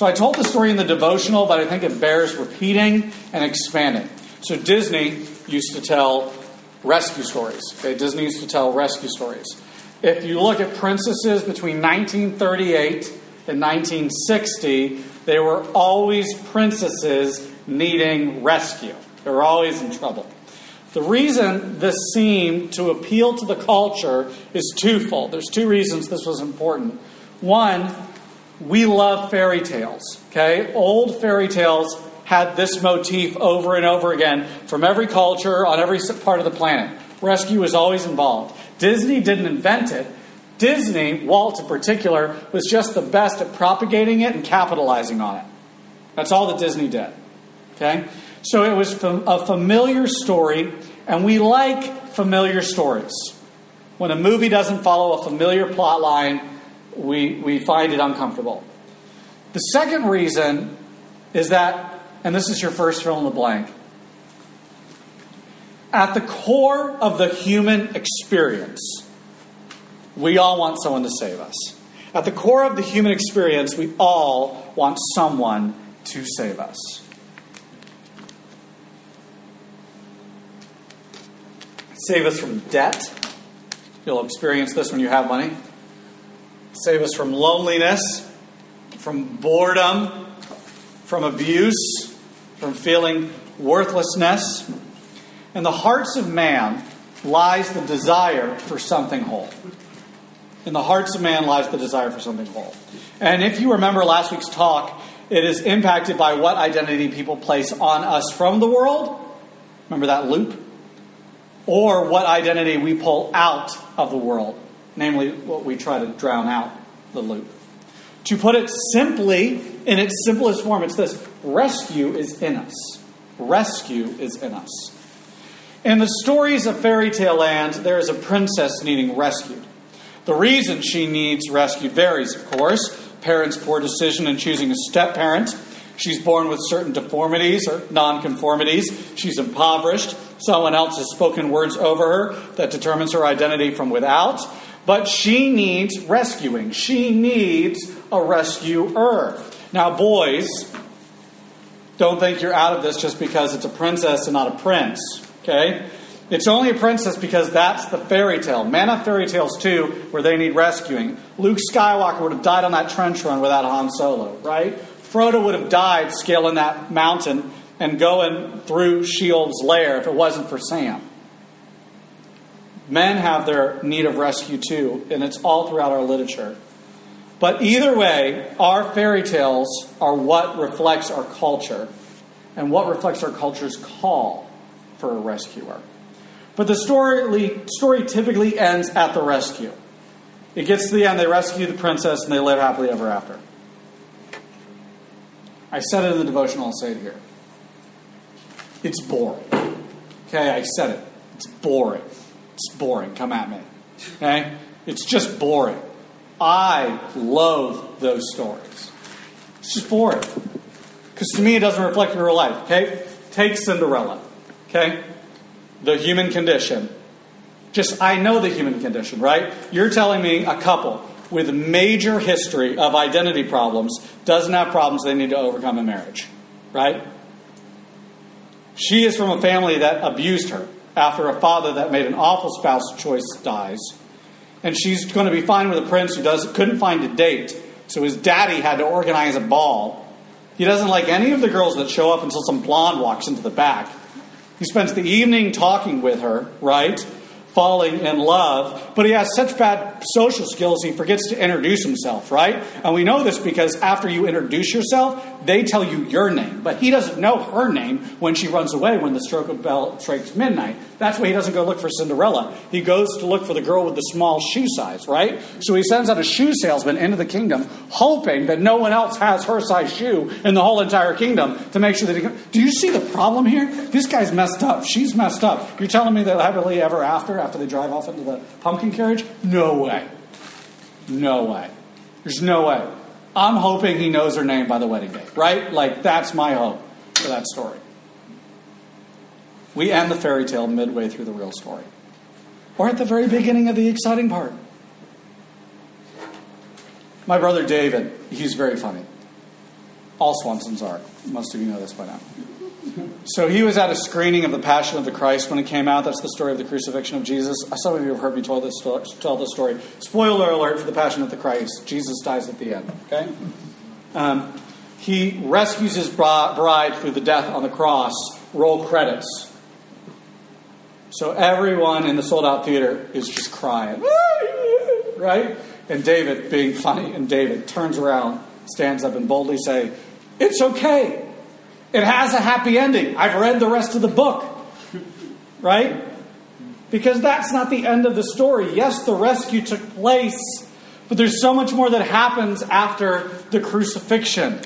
So I told the story in the devotional, but I think it bears repeating and expanding. So Disney used to tell rescue stories. Okay, Disney used to tell rescue stories. If you look at princesses between 1938 and 1960, they were always princesses needing rescue. They were always in trouble. The reason this seemed to appeal to the culture is twofold. There's two reasons this was important. One, we love fairy tales. Okay? Old fairy tales had this motif over and over again from every culture on every part of the planet. Rescue was always involved. Disney didn't invent it. Disney, Walt in particular, was just the best at propagating it and capitalizing on it. That's all that Disney did. Okay? So it was a familiar story, and we like familiar stories. When a movie doesn't follow a familiar plot line, we, we find it uncomfortable. The second reason is that, and this is your first fill in the blank, at the core of the human experience, we all want someone to save us. At the core of the human experience, we all want someone to save us. Save us from debt. You'll experience this when you have money. Save us from loneliness, from boredom, from abuse, from feeling worthlessness. In the hearts of man lies the desire for something whole. In the hearts of man lies the desire for something whole. And if you remember last week's talk, it is impacted by what identity people place on us from the world. Remember that loop? or what identity we pull out of the world, namely what we try to drown out the loop. To put it simply, in its simplest form, it's this rescue is in us. Rescue is in us. In the stories of fairy tale land, there is a princess needing rescued. The reason she needs rescued varies, of course. Parents' poor decision in choosing a step parent. She's born with certain deformities or nonconformities. She's impoverished. Someone else has spoken words over her that determines her identity from without. But she needs rescuing. She needs a rescuer. Now, boys, don't think you're out of this just because it's a princess and not a prince. Okay? It's only a princess because that's the fairy tale. Men have fairy tales too, where they need rescuing. Luke Skywalker would have died on that trench run without Han Solo, right? Frodo would have died scaling that mountain and going through Shelob's lair if it wasn't for Sam. Men have their need of rescue too, and it's all throughout our literature. But either way, our fairy tales are what reflects our culture and what reflects our culture's call for a rescuer. But the story, story typically ends at the rescue. It gets to the end, they rescue the princess, and they live happily ever after. I said it in the devotional, I'll say it here. It's boring. Okay, I said it. It's boring. It's boring. Come at me. Okay? It's just boring. I loathe those stories. It's just boring. Because to me, it doesn't reflect real life. Okay? Take Cinderella. Okay? The human condition. Just, I know the human condition, right? You're telling me a couple with major history of identity problems doesn't have problems they need to overcome in marriage, right? She is from a family that abused her after a father that made an awful spouse choice dies. And she's going to be fine with a prince who does, couldn't find a date. So his daddy had to organize a ball. He doesn't like any of the girls that show up until some blonde walks into the back. He spends the evening talking with her, right? Falling in love, but he has such bad social skills he forgets to introduce himself, right? And we know this because after you introduce yourself, they tell you your name, but he doesn't know her name when she runs away when the stroke of bell strikes midnight. That's why he doesn't go look for Cinderella. He goes to look for the girl with the small shoe size, right? So he sends out a shoe salesman into the kingdom, hoping that no one else has her size shoe in the whole entire kingdom to make sure that he. Can... Do you see the problem here? This guy's messed up. She's messed up. You're telling me they'll happily ever after after they drive off into the pumpkin carriage? No way. No way. There's no way. I'm hoping he knows her name by the wedding day, right? Like, that's my hope for that story. We end the fairy tale midway through the real story, or at the very beginning of the exciting part. My brother David, he's very funny. All Swansons are. Most of you know this by now. So he was at a screening of the Passion of the Christ when it came out. That's the story of the crucifixion of Jesus. Some of you have heard me tell this, story, tell this story. Spoiler alert for the Passion of the Christ. Jesus dies at the end. Okay. Um, he rescues his bride through the death on the cross. Roll credits. So everyone in the sold out theater is just crying. Right? And David, being funny, and David turns around, stands up, and boldly say, It's okay. It has a happy ending. I've read the rest of the book. Right? Because that's not the end of the story. Yes, the rescue took place, but there's so much more that happens after the crucifixion.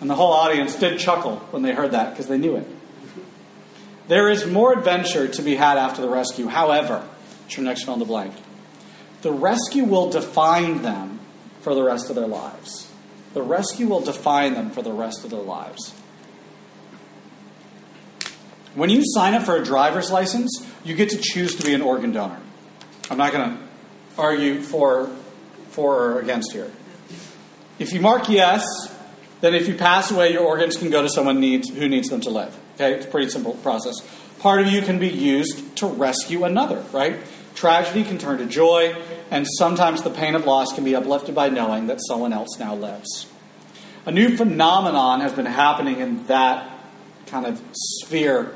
And the whole audience did chuckle when they heard that because they knew it. There is more adventure to be had after the rescue. However, it's your next fill in the blank. The rescue will define them for the rest of their lives. The rescue will define them for the rest of their lives. When you sign up for a driver's license, you get to choose to be an organ donor. I'm not going to argue for, for or against here. If you mark yes, then if you pass away, your organs can go to someone needs, who needs them to live. Okay, it's a pretty simple process. Part of you can be used to rescue another, right? Tragedy can turn to joy, and sometimes the pain of loss can be uplifted by knowing that someone else now lives. A new phenomenon has been happening in that kind of sphere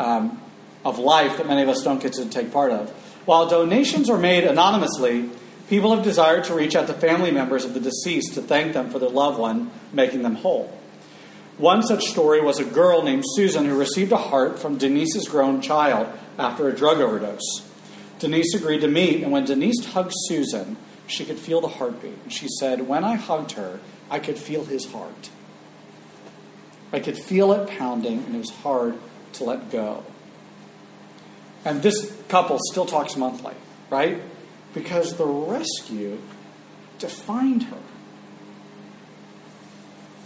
um, of life that many of us don't get to take part of. While donations are made anonymously, people have desired to reach out to family members of the deceased to thank them for their loved one, making them whole. One such story was a girl named Susan who received a heart from Denise's grown child after a drug overdose. Denise agreed to meet, and when Denise hugged Susan, she could feel the heartbeat. And she said, When I hugged her, I could feel his heart. I could feel it pounding, and it was hard to let go. And this couple still talks monthly, right? Because the rescue defined her.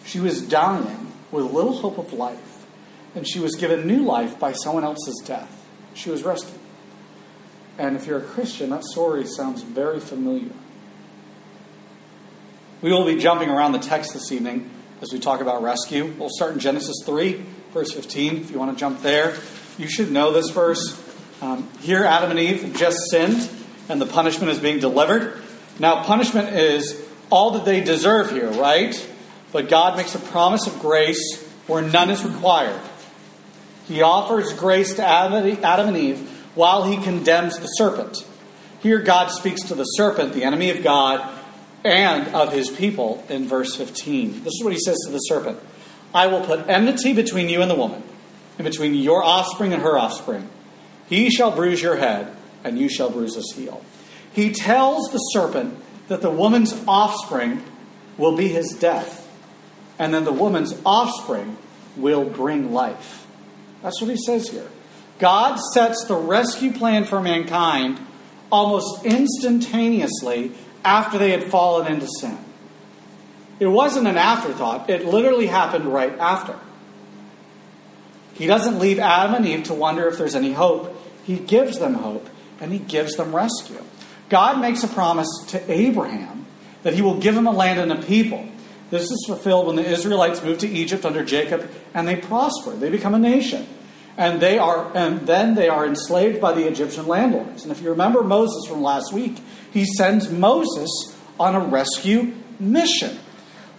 She was dying with little hope of life, and she was given new life by someone else's death. She was rescued. And if you're a Christian, that story sounds very familiar. We will be jumping around the text this evening as we talk about rescue. We'll start in Genesis 3, verse 15, if you want to jump there. You should know this verse. Um, here, Adam and Eve just sinned, and the punishment is being delivered. Now, punishment is all that they deserve here, right? But God makes a promise of grace where none is required. He offers grace to Adam and Eve while he condemns the serpent. Here, God speaks to the serpent, the enemy of God, and of his people in verse 15. This is what he says to the serpent I will put enmity between you and the woman, and between your offspring and her offspring. He shall bruise your head, and you shall bruise his heel. He tells the serpent that the woman's offspring will be his death, and then the woman's offspring will bring life. That's what he says here. God sets the rescue plan for mankind almost instantaneously after they had fallen into sin. It wasn't an afterthought, it literally happened right after. He doesn't leave Adam and Eve to wonder if there's any hope. He gives them hope and he gives them rescue. God makes a promise to Abraham that he will give him a land and a people. This is fulfilled when the Israelites move to Egypt under Jacob and they prosper. They become a nation. And they are and then they are enslaved by the Egyptian landlords. And if you remember Moses from last week, he sends Moses on a rescue mission.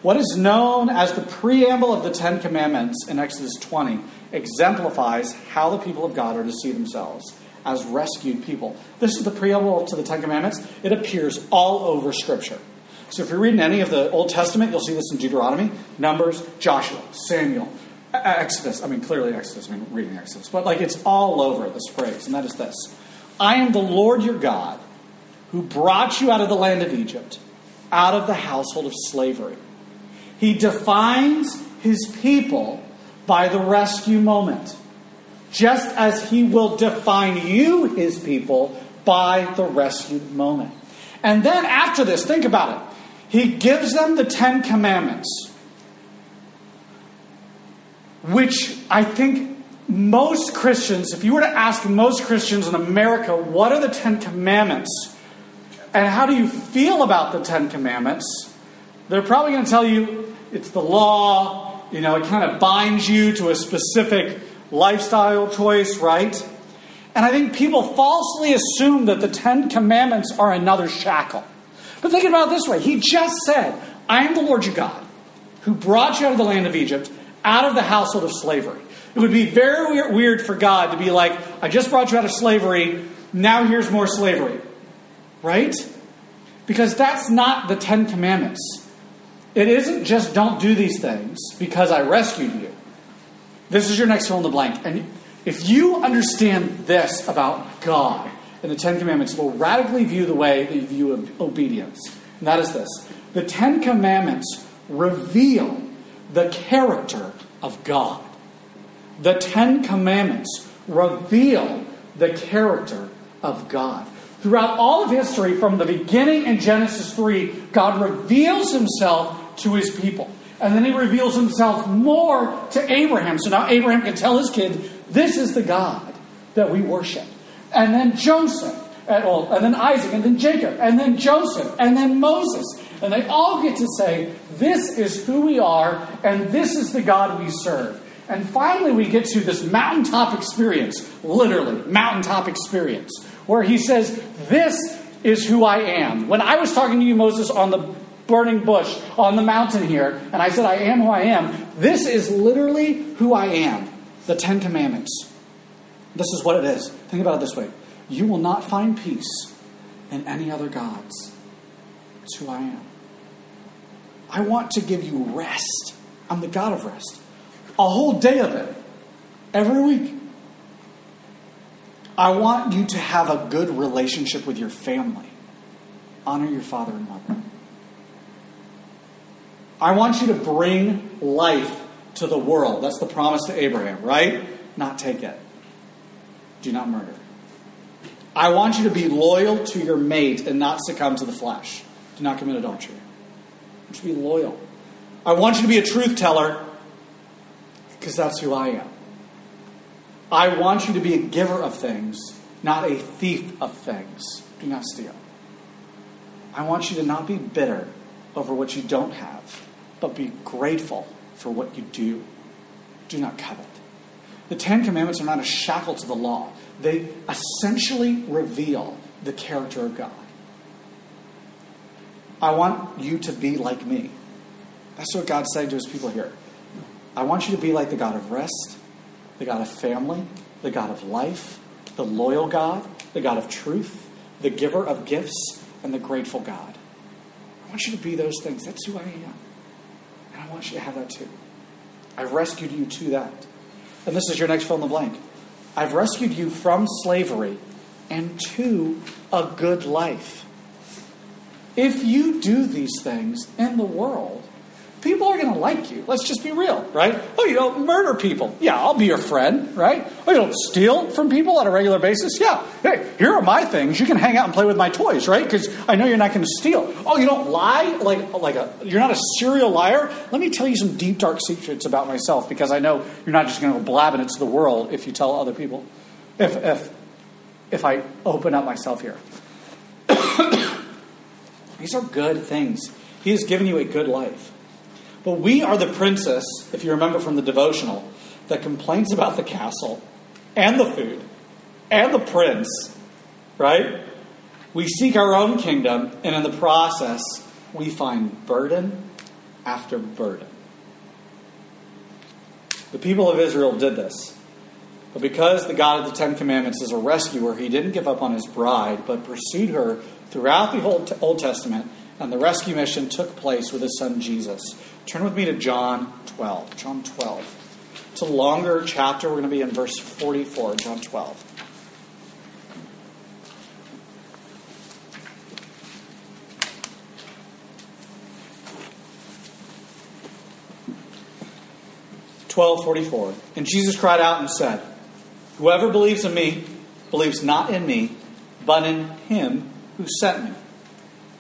What is known as the preamble of the Ten Commandments in Exodus 20 exemplifies how the people of God are to see themselves as rescued people. This is the preamble to the Ten Commandments. It appears all over Scripture. So if you're reading any of the Old Testament, you'll see this in Deuteronomy, Numbers, Joshua, Samuel, Exodus. I mean, clearly Exodus, I mean, reading Exodus. But like it's all over this phrase, and that is this I am the Lord your God who brought you out of the land of Egypt, out of the household of slavery. He defines his people by the rescue moment, just as he will define you, his people, by the rescue moment. And then after this, think about it. He gives them the Ten Commandments, which I think most Christians, if you were to ask most Christians in America, what are the Ten Commandments? And how do you feel about the Ten Commandments? They're probably going to tell you it's the law. You know, it kind of binds you to a specific lifestyle choice, right? And I think people falsely assume that the Ten Commandments are another shackle. But think about it this way He just said, I am the Lord your God, who brought you out of the land of Egypt, out of the household of slavery. It would be very weird for God to be like, I just brought you out of slavery, now here's more slavery. Right? Because that's not the Ten Commandments. It isn't just don't do these things because I rescued you. This is your next fill in the blank. And if you understand this about God and the Ten Commandments, will radically view the way that you view obedience. And that is this the Ten Commandments reveal the character of God. The Ten Commandments reveal the character of God. Throughout all of history, from the beginning in Genesis 3, God reveals himself to his people. And then he reveals himself more to Abraham. So now Abraham can tell his kid, This is the God that we worship. And then Joseph, and, well, and then Isaac, and then Jacob, and then Joseph, and then Moses. And they all get to say, This is who we are, and this is the God we serve. And finally, we get to this mountaintop experience, literally, mountaintop experience, where he says, This is who I am. When I was talking to you, Moses, on the burning bush on the mountain here, and I said, I am who I am, this is literally who I am the Ten Commandments. This is what it is. Think about it this way you will not find peace in any other gods. It's who I am. I want to give you rest. I'm the God of rest. A whole day of it. Every week. I want you to have a good relationship with your family. Honor your father and mother. I want you to bring life to the world. That's the promise to Abraham, right? Not take it. Do not murder. I want you to be loyal to your mate and not succumb to the flesh. Do not commit adultery. I want you to be loyal. I want you to be a truth teller because that's who I am. I want you to be a giver of things, not a thief of things. Do not steal. I want you to not be bitter over what you don't have but be grateful for what you do. Do not covet. The Ten Commandments are not a shackle to the law, they essentially reveal the character of God. I want you to be like me. That's what God's saying to his people here. I want you to be like the God of rest, the God of family, the God of life, the loyal God, the God of truth, the giver of gifts, and the grateful God. I want you to be those things. That's who I am. Want you to have that too. I've rescued you to that. And this is your next fill in the blank. I've rescued you from slavery and to a good life. If you do these things in the world, people are going to like you. Let's just be real, right? Oh, you don't murder people. Yeah, I'll be your friend, right? Oh, you don't steal from people on a regular basis. Yeah. Hey, here are my things. You can hang out and play with my toys, right? Because I know you're not going to steal. Oh, you don't lie like like a you're not a serial liar. Let me tell you some deep dark secrets about myself because I know you're not just going to blabbing it to the world if you tell other people. If if if I open up myself here. These are good things. He has given you a good life. But we are the princess, if you remember from the devotional, that complains about the castle and the food and the prince, right? We seek our own kingdom, and in the process, we find burden after burden. The people of Israel did this. But because the God of the Ten Commandments is a rescuer, he didn't give up on his bride, but pursued her throughout the Old Testament, and the rescue mission took place with his son Jesus. Turn with me to John 12. John 12. It's a longer chapter. We're going to be in verse 44, John 12. Twelve forty four. And Jesus cried out and said, Whoever believes in me believes not in me, but in him who sent me.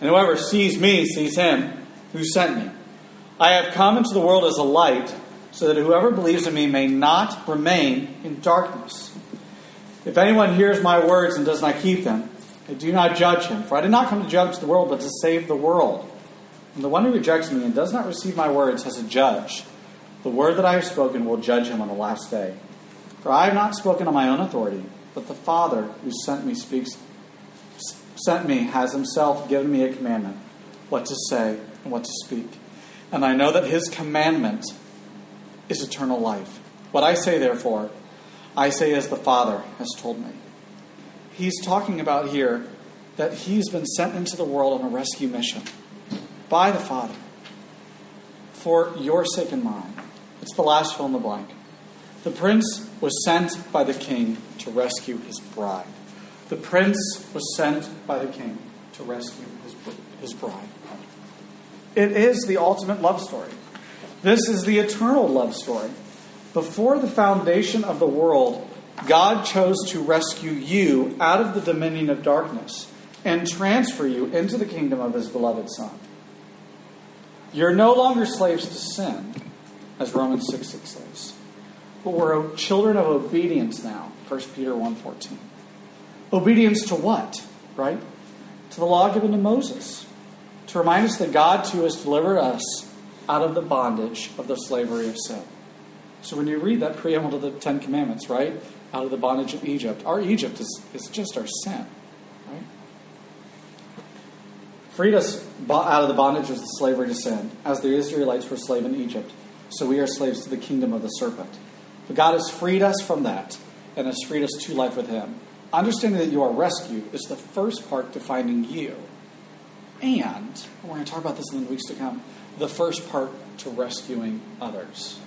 And whoever sees me sees him who sent me. I have come into the world as a light, so that whoever believes in me may not remain in darkness. If anyone hears my words and does not keep them, I do not judge him, for I did not come to judge the world, but to save the world. And the one who rejects me and does not receive my words has a judge. The word that I have spoken will judge him on the last day. For I have not spoken on my own authority, but the Father who sent me speaks sent me has himself given me a commandment what to say and what to speak. And I know that his commandment is eternal life. What I say, therefore, I say as the Father has told me. He's talking about here that he's been sent into the world on a rescue mission by the Father for your sake and mine. It's the last fill in the blank. The prince was sent by the king to rescue his bride. The prince was sent by the king to rescue his, his bride. It is the ultimate love story. This is the eternal love story. Before the foundation of the world, God chose to rescue you out of the dominion of darkness and transfer you into the kingdom of his beloved Son. You're no longer slaves to sin, as Romans 6 6 says. But we're children of obedience now, 1 Peter 1.14. Obedience to what? Right? To the law given to Moses. To remind us that God too has delivered us out of the bondage of the slavery of sin. So when you read that preamble to the Ten Commandments, right? Out of the bondage of Egypt. Our Egypt is, is just our sin. Right? Freed us out of the bondage of the slavery to sin, as the Israelites were slave in Egypt. So we are slaves to the kingdom of the serpent. But God has freed us from that and has freed us to life with Him. Understanding that you are rescued is the first part to finding you. And we're going to talk about this in the weeks to come the first part to rescuing others.